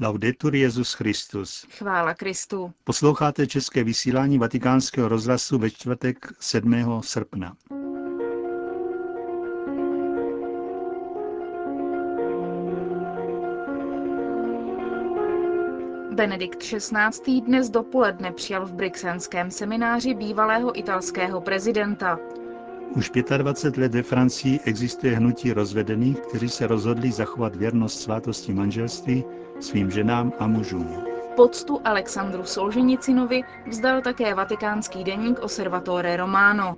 Laudetur Jezus Christus. Chvála Kristu. Posloucháte české vysílání Vatikánského rozhlasu ve čtvrtek 7. srpna. Benedikt XVI. dnes dopoledne přijal v Brixenském semináři bývalého italského prezidenta. Už 25 let ve Francii existuje hnutí rozvedených, kteří se rozhodli zachovat věrnost svátosti manželství svým ženám a mužům. Poctu Alexandru Solženicinovi vzdal také vatikánský deník Osservatore Romano.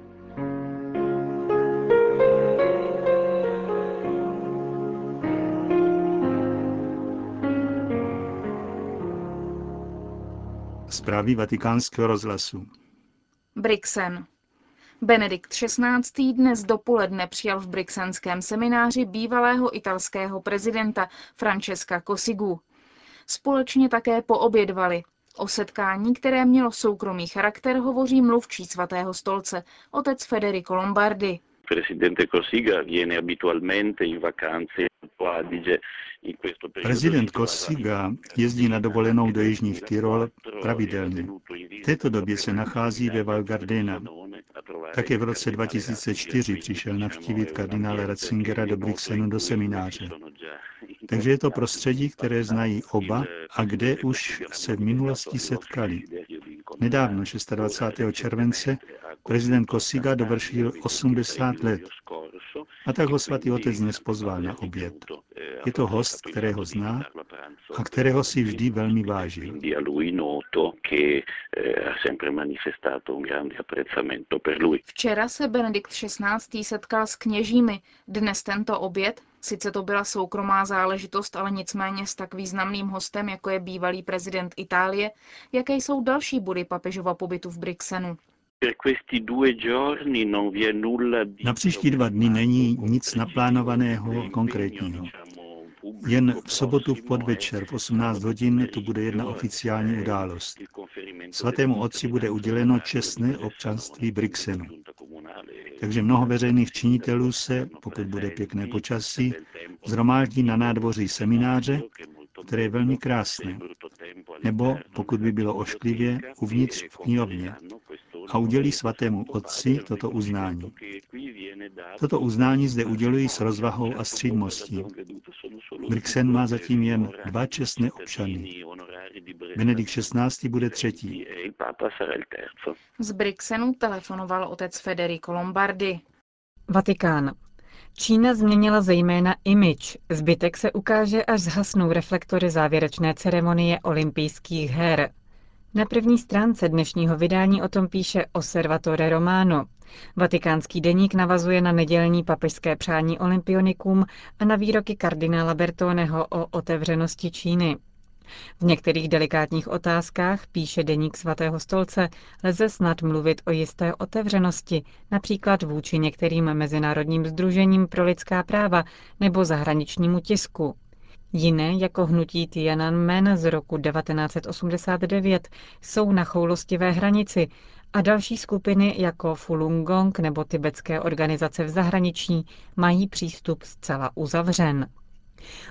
Zprávy vatikánského rozhlasu. Brixen. Benedikt XVI. dnes dopoledne přijal v Brixenském semináři bývalého italského prezidenta Francesca Cossigu. Společně také poobědvali. O setkání, které mělo soukromý charakter, hovoří mluvčí svatého stolce, otec Federico Lombardi. Prezident Cossiga jezdí na dovolenou do Jižních Tyrol pravidelně. V této době se nachází ve Val Gardena. Také v roce 2004 přišel navštívit kardinála Ratzingera do Brixenu do semináře. Takže je to prostředí, které znají oba a kde už se v minulosti setkali. Nedávno, 26. července, prezident Kosiga dovršil 80 let. A tak ho svatý otec dnes pozval na oběd. Je to host, kterého zná a kterého si vždy velmi vážil. Včera se Benedikt XVI. setkal s kněžími. Dnes tento oběd, sice to byla soukromá záležitost, ale nicméně s tak významným hostem, jako je bývalý prezident Itálie, jaké jsou další body papežova pobytu v Brixenu. Na příští dva dny není nic naplánovaného konkrétního. Jen v sobotu v podvečer v 18 hodin tu bude jedna oficiální událost. Svatému otci bude uděleno čestné občanství Brixenu. Takže mnoho veřejných činitelů se, pokud bude pěkné počasí, zhromáždí na nádvoří semináře, které je velmi krásné. Nebo, pokud by bylo ošklivě, uvnitř v knihovně a udělí svatému otci toto uznání. Toto uznání zde udělují s rozvahou a střídmostí. Brixen má zatím jen dva čestné občany. Benedikt XVI. bude třetí. Z Brixenu telefonoval otec Federico Lombardi. Vatikán. Čína změnila zejména image. Zbytek se ukáže, až zhasnou reflektory závěrečné ceremonie olympijských her. Na první stránce dnešního vydání o tom píše Osservatore Romano. Vatikánský deník navazuje na nedělní papežské přání olympionikům a na výroky kardinála Bertoneho o otevřenosti Číny. V některých delikátních otázkách, píše deník svatého stolce, lze snad mluvit o jisté otevřenosti, například vůči některým mezinárodním združením pro lidská práva nebo zahraničnímu tisku. Jiné, jako hnutí Tiananmen z roku 1989, jsou na choulostivé hranici a další skupiny, jako Falun Gong nebo tibetské organizace v zahraničí, mají přístup zcela uzavřen.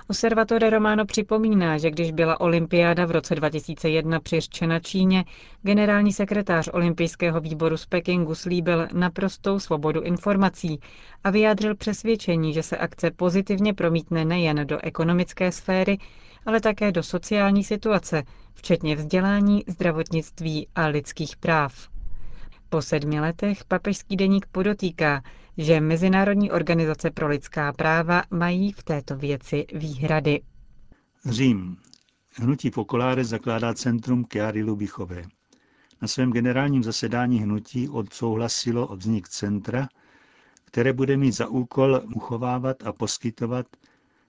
Observatore Romano připomíná, že když byla olympiáda v roce 2001 přiřčena Číně, generální sekretář olympijského výboru z Pekingu slíbil naprostou svobodu informací a vyjádřil přesvědčení, že se akce pozitivně promítne nejen do ekonomické sféry, ale také do sociální situace, včetně vzdělání, zdravotnictví a lidských práv. Po sedmi letech papežský deník podotýká, že Mezinárodní organizace pro lidská práva mají v této věci výhrady. Řím. Hnutí Fokoláre zakládá centrum Chiary Lubichové. Na svém generálním zasedání hnutí odsouhlasilo o vznik centra, které bude mít za úkol uchovávat a poskytovat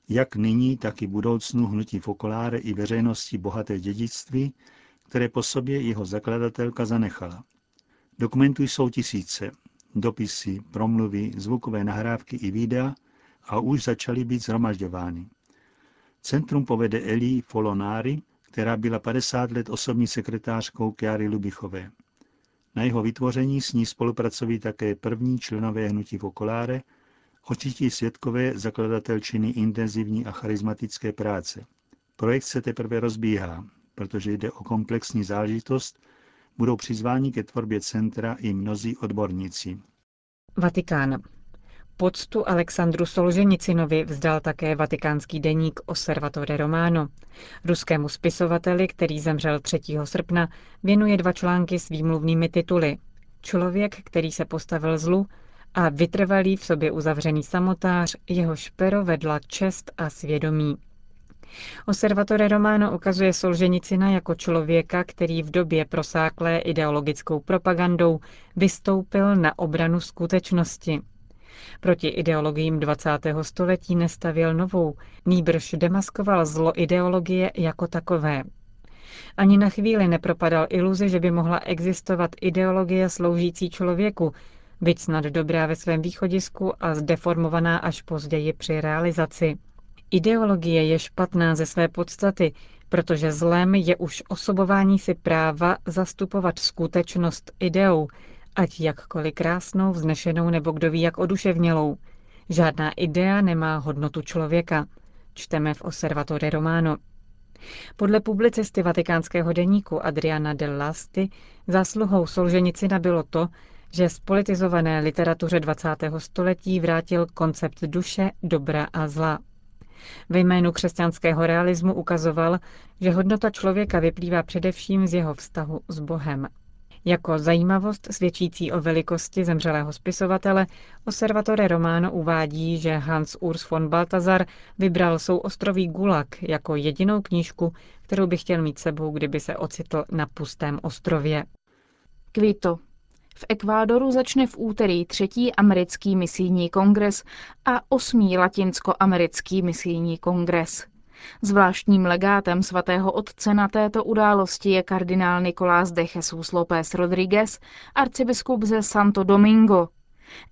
jak nyní, tak i budoucnu hnutí Fokoláre i veřejnosti bohaté dědictví, které po sobě jeho zakladatelka zanechala. Dokumentů jsou tisíce, dopisy, promluvy, zvukové nahrávky i videa a už začaly být zhromažďovány. Centrum povede Eli Folonári, která byla 50 let osobní sekretářkou Kiary Lubichové. Na jeho vytvoření s ní spolupracují také první členové hnutí Fokoláre, očití svědkové zakladatelčiny intenzivní a charismatické práce. Projekt se teprve rozbíhá, protože jde o komplexní záležitost, budou přizváni ke tvorbě centra i mnozí odborníci. Vatikán. Poctu Alexandru Solženicinovi vzdal také vatikánský deník Osservatore Romano. Ruskému spisovateli, který zemřel 3. srpna, věnuje dva články s výmluvnými tituly. Člověk, který se postavil zlu a vytrvalý v sobě uzavřený samotář, jeho špero vedla čest a svědomí. Observatore Romano ukazuje Solženicina jako člověka, který v době prosáklé ideologickou propagandou vystoupil na obranu skutečnosti. Proti ideologiím 20. století nestavil novou, nýbrž demaskoval zlo ideologie jako takové. Ani na chvíli nepropadal iluzi, že by mohla existovat ideologie sloužící člověku, byť snad dobrá ve svém východisku a zdeformovaná až později při realizaci. Ideologie je špatná ze své podstaty, protože zlem je už osobování si práva zastupovat skutečnost ideou, ať jakkoliv krásnou, vznešenou nebo kdo ví jak oduševnělou. Žádná idea nemá hodnotu člověka. Čteme v Osservatore Romano. Podle publicisty vatikánského deníku Adriana del Lasti zásluhou Solženicina bylo to, že z politizované literatuře 20. století vrátil koncept duše, dobra a zla. Ve jménu křesťanského realismu ukazoval, že hodnota člověka vyplývá především z jeho vztahu s Bohem. Jako zajímavost svědčící o velikosti zemřelého spisovatele Observatore Romano uvádí, že Hans Urs von Baltazar vybral souostroví Gulag jako jedinou knížku, kterou by chtěl mít sebou, kdyby se ocitl na pustém ostrově. Kvito. V Ekvádoru začne v úterý třetí americký misijní kongres a osmý latinskoamerický misijní kongres. Zvláštním legátem svatého otce na této události je kardinál Nicolás de Jesus López Rodríguez, arcibiskup ze Santo Domingo.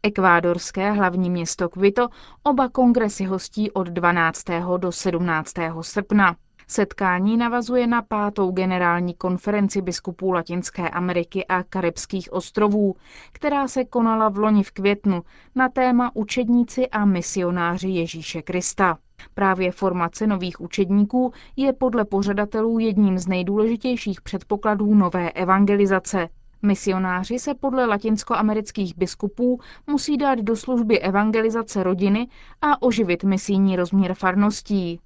Ekvádorské hlavní město Quito oba kongresy hostí od 12. do 17. srpna. Setkání navazuje na pátou generální konferenci biskupů Latinské Ameriky a Karibských ostrovů, která se konala v loni v květnu na téma Učedníci a misionáři Ježíše Krista. Právě formace nových učedníků je podle pořadatelů jedním z nejdůležitějších předpokladů nové evangelizace. Misionáři se podle latinskoamerických biskupů musí dát do služby evangelizace rodiny a oživit misijní rozměr farností.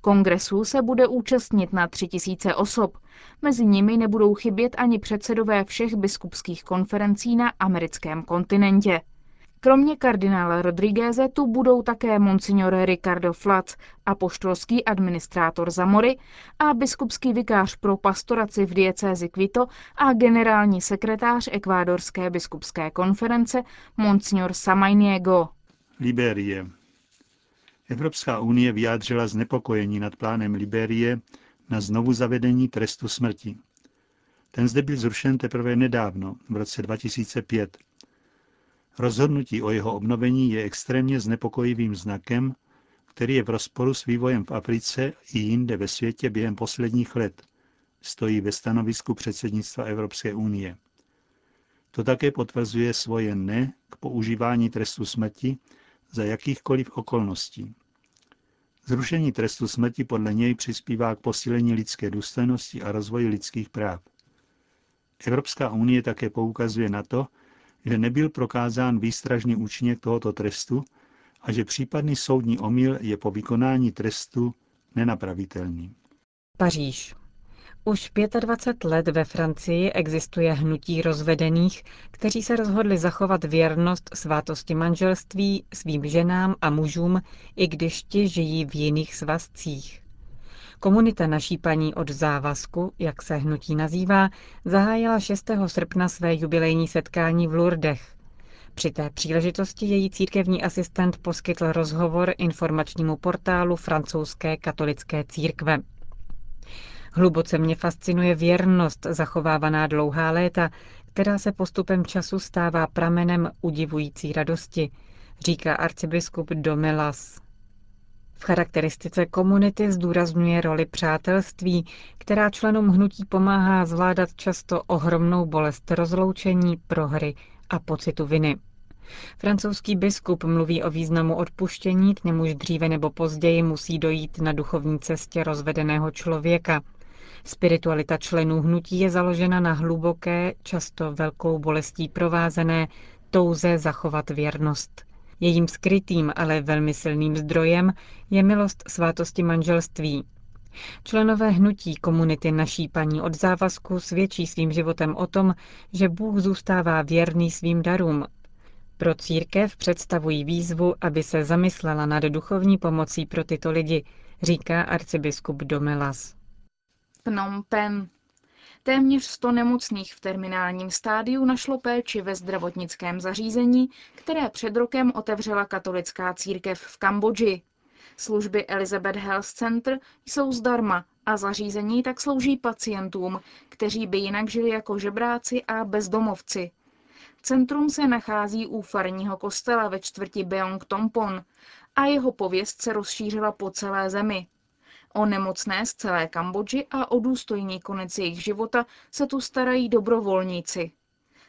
Kongresu se bude účastnit na tři tisíce osob. Mezi nimi nebudou chybět ani předsedové všech biskupských konferencí na americkém kontinentě. Kromě kardinála Rodrigueze tu budou také monsignor Ricardo Flatz, apoštolský administrátor Zamory a biskupský vikář pro pastoraci v diecézi Quito a generální sekretář ekvádorské biskupské konference monsignor Samajniego. Liberie. Evropská unie vyjádřila znepokojení nad plánem Liberie na znovu zavedení trestu smrti. Ten zde byl zrušen teprve nedávno, v roce 2005. Rozhodnutí o jeho obnovení je extrémně znepokojivým znakem, který je v rozporu s vývojem v Africe i jinde ve světě během posledních let, stojí ve stanovisku předsednictva Evropské unie. To také potvrzuje svoje ne k používání trestu smrti za jakýchkoliv okolností. Zrušení trestu smrti podle něj přispívá k posílení lidské důstojnosti a rozvoji lidských práv. Evropská unie také poukazuje na to, že nebyl prokázán výstražný účinek tohoto trestu a že případný soudní omyl je po vykonání trestu nenapravitelný. Paříž. Už 25 let ve Francii existuje hnutí rozvedených, kteří se rozhodli zachovat věrnost svátosti manželství svým ženám a mužům, i když ti žijí v jiných svazcích. Komunita naší paní od závazku, jak se hnutí nazývá, zahájila 6. srpna své jubilejní setkání v Lourdech. Při té příležitosti její církevní asistent poskytl rozhovor informačnímu portálu francouzské katolické církve. Hluboce mě fascinuje věrnost zachovávaná dlouhá léta, která se postupem času stává pramenem udivující radosti, říká arcibiskup Domelas. V charakteristice komunity zdůrazňuje roli přátelství, která členům hnutí pomáhá zvládat často ohromnou bolest rozloučení, prohry a pocitu viny. Francouzský biskup mluví o významu odpuštění, k němuž dříve nebo později musí dojít na duchovní cestě rozvedeného člověka. Spiritualita členů hnutí je založena na hluboké, často velkou bolestí provázené touze zachovat věrnost. Jejím skrytým, ale velmi silným zdrojem je milost svátosti manželství. Členové hnutí komunity naší paní od závazku svědčí svým životem o tom, že Bůh zůstává věrný svým darům. Pro církev představují výzvu, aby se zamyslela nad duchovní pomocí pro tyto lidi, říká arcibiskup Domelas. Phnom Penh. Téměř 100 nemocných v terminálním stádiu našlo péči ve zdravotnickém zařízení, které před rokem otevřela katolická církev v Kambodži. Služby Elizabeth Health Center jsou zdarma a zařízení tak slouží pacientům, kteří by jinak žili jako žebráci a bezdomovci. Centrum se nachází u farního kostela ve čtvrti Beong Tompon a jeho pověst se rozšířila po celé zemi. O nemocné z celé Kambodži a o důstojný konec jejich života se tu starají dobrovolníci.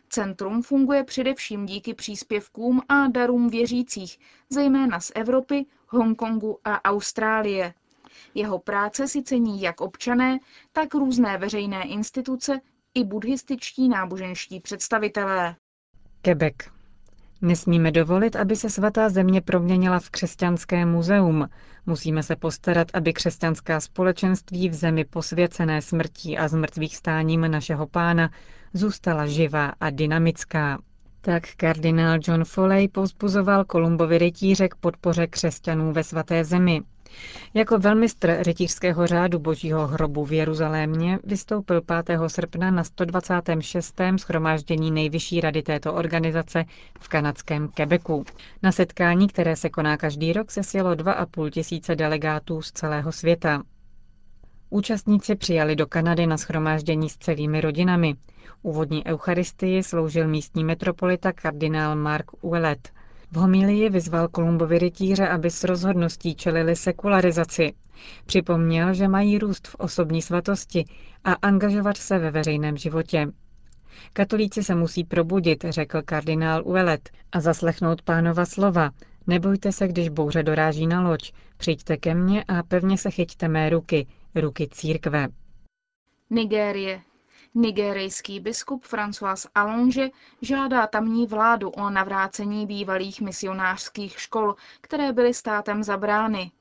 Centrum funguje především díky příspěvkům a darům věřících, zejména z Evropy, Hongkongu a Austrálie. Jeho práce si cení jak občané, tak různé veřejné instituce i buddhističtí náboženští představitelé. Quebec. Nesmíme dovolit, aby se svatá země proměnila v křesťanské muzeum. Musíme se postarat, aby křesťanská společenství v zemi posvěcené smrtí a zmrtvých stáním našeho pána zůstala živá a dynamická. Tak kardinál John Foley povzbuzoval Kolumbovi rytíře k podpoře křesťanů ve svaté zemi. Jako velmistr rytířského řádu Božího hrobu v Jeruzalémě vystoupil 5. srpna na 126. schromáždění nejvyšší rady této organizace v kanadském Quebecu. Na setkání, které se koná každý rok, se sjelo 2,5 tisíce delegátů z celého světa. Účastníci přijali do Kanady na schromáždění s celými rodinami. Úvodní eucharistii sloužil místní metropolita kardinál Mark Ouellet. V homílii vyzval Kolumbovi rytíře, aby s rozhodností čelili sekularizaci. Připomněl, že mají růst v osobní svatosti a angažovat se ve veřejném životě. Katolíci se musí probudit, řekl kardinál Uelet, a zaslechnout pánova slova. Nebojte se, když bouře doráží na loď. Přijďte ke mně a pevně se chyťte mé ruky, ruky církve. Nigérie. Nigerijský biskup François Allonge žádá tamní vládu o navrácení bývalých misionářských škol, které byly státem zabrány.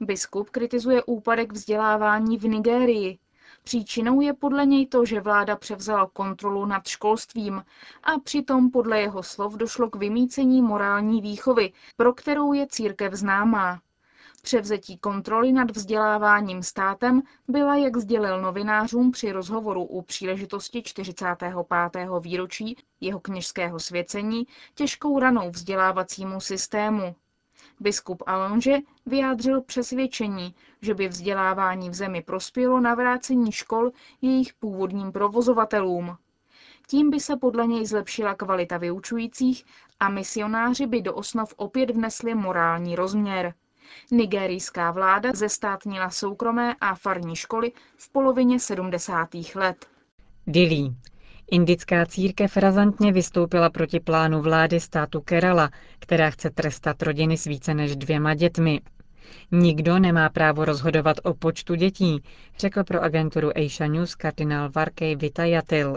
Biskup kritizuje úpadek vzdělávání v Nigérii. Příčinou je podle něj to, že vláda převzala kontrolu nad školstvím a přitom podle jeho slov došlo k vymícení morální výchovy, pro kterou je církev známá. Převzetí kontroly nad vzděláváním státem byla, jak sdělil novinářům při rozhovoru u příležitosti 45. výročí jeho kněžského svěcení, těžkou ranou vzdělávacímu systému. Biskup Alonže vyjádřil přesvědčení, že by vzdělávání v zemi prospělo navrácení škol jejich původním provozovatelům. Tím by se podle něj zlepšila kvalita vyučujících a misionáři by do osnov opět vnesli morální rozměr. Nigerijská vláda zestátnila soukromé a farní školy v polovině 70. let. Dili. Indická církev razantně vystoupila proti plánu vlády státu Kerala, která chce trestat rodiny s více než dvěma dětmi. Nikdo nemá právo rozhodovat o počtu dětí, řekl pro agenturu Asia News kardinál Varkej Vitajatil.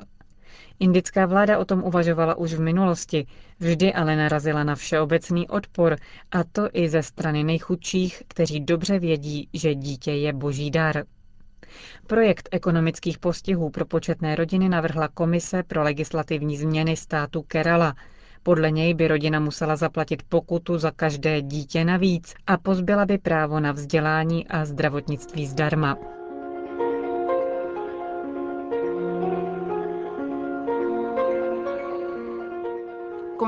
Indická vláda o tom uvažovala už v minulosti, vždy ale narazila na všeobecný odpor, a to i ze strany nejchudších, kteří dobře vědí, že dítě je boží dar. Projekt ekonomických postihů pro početné rodiny navrhla Komise pro legislativní změny státu Kerala. Podle něj by rodina musela zaplatit pokutu za každé dítě navíc a pozbyla by právo na vzdělání a zdravotnictví zdarma.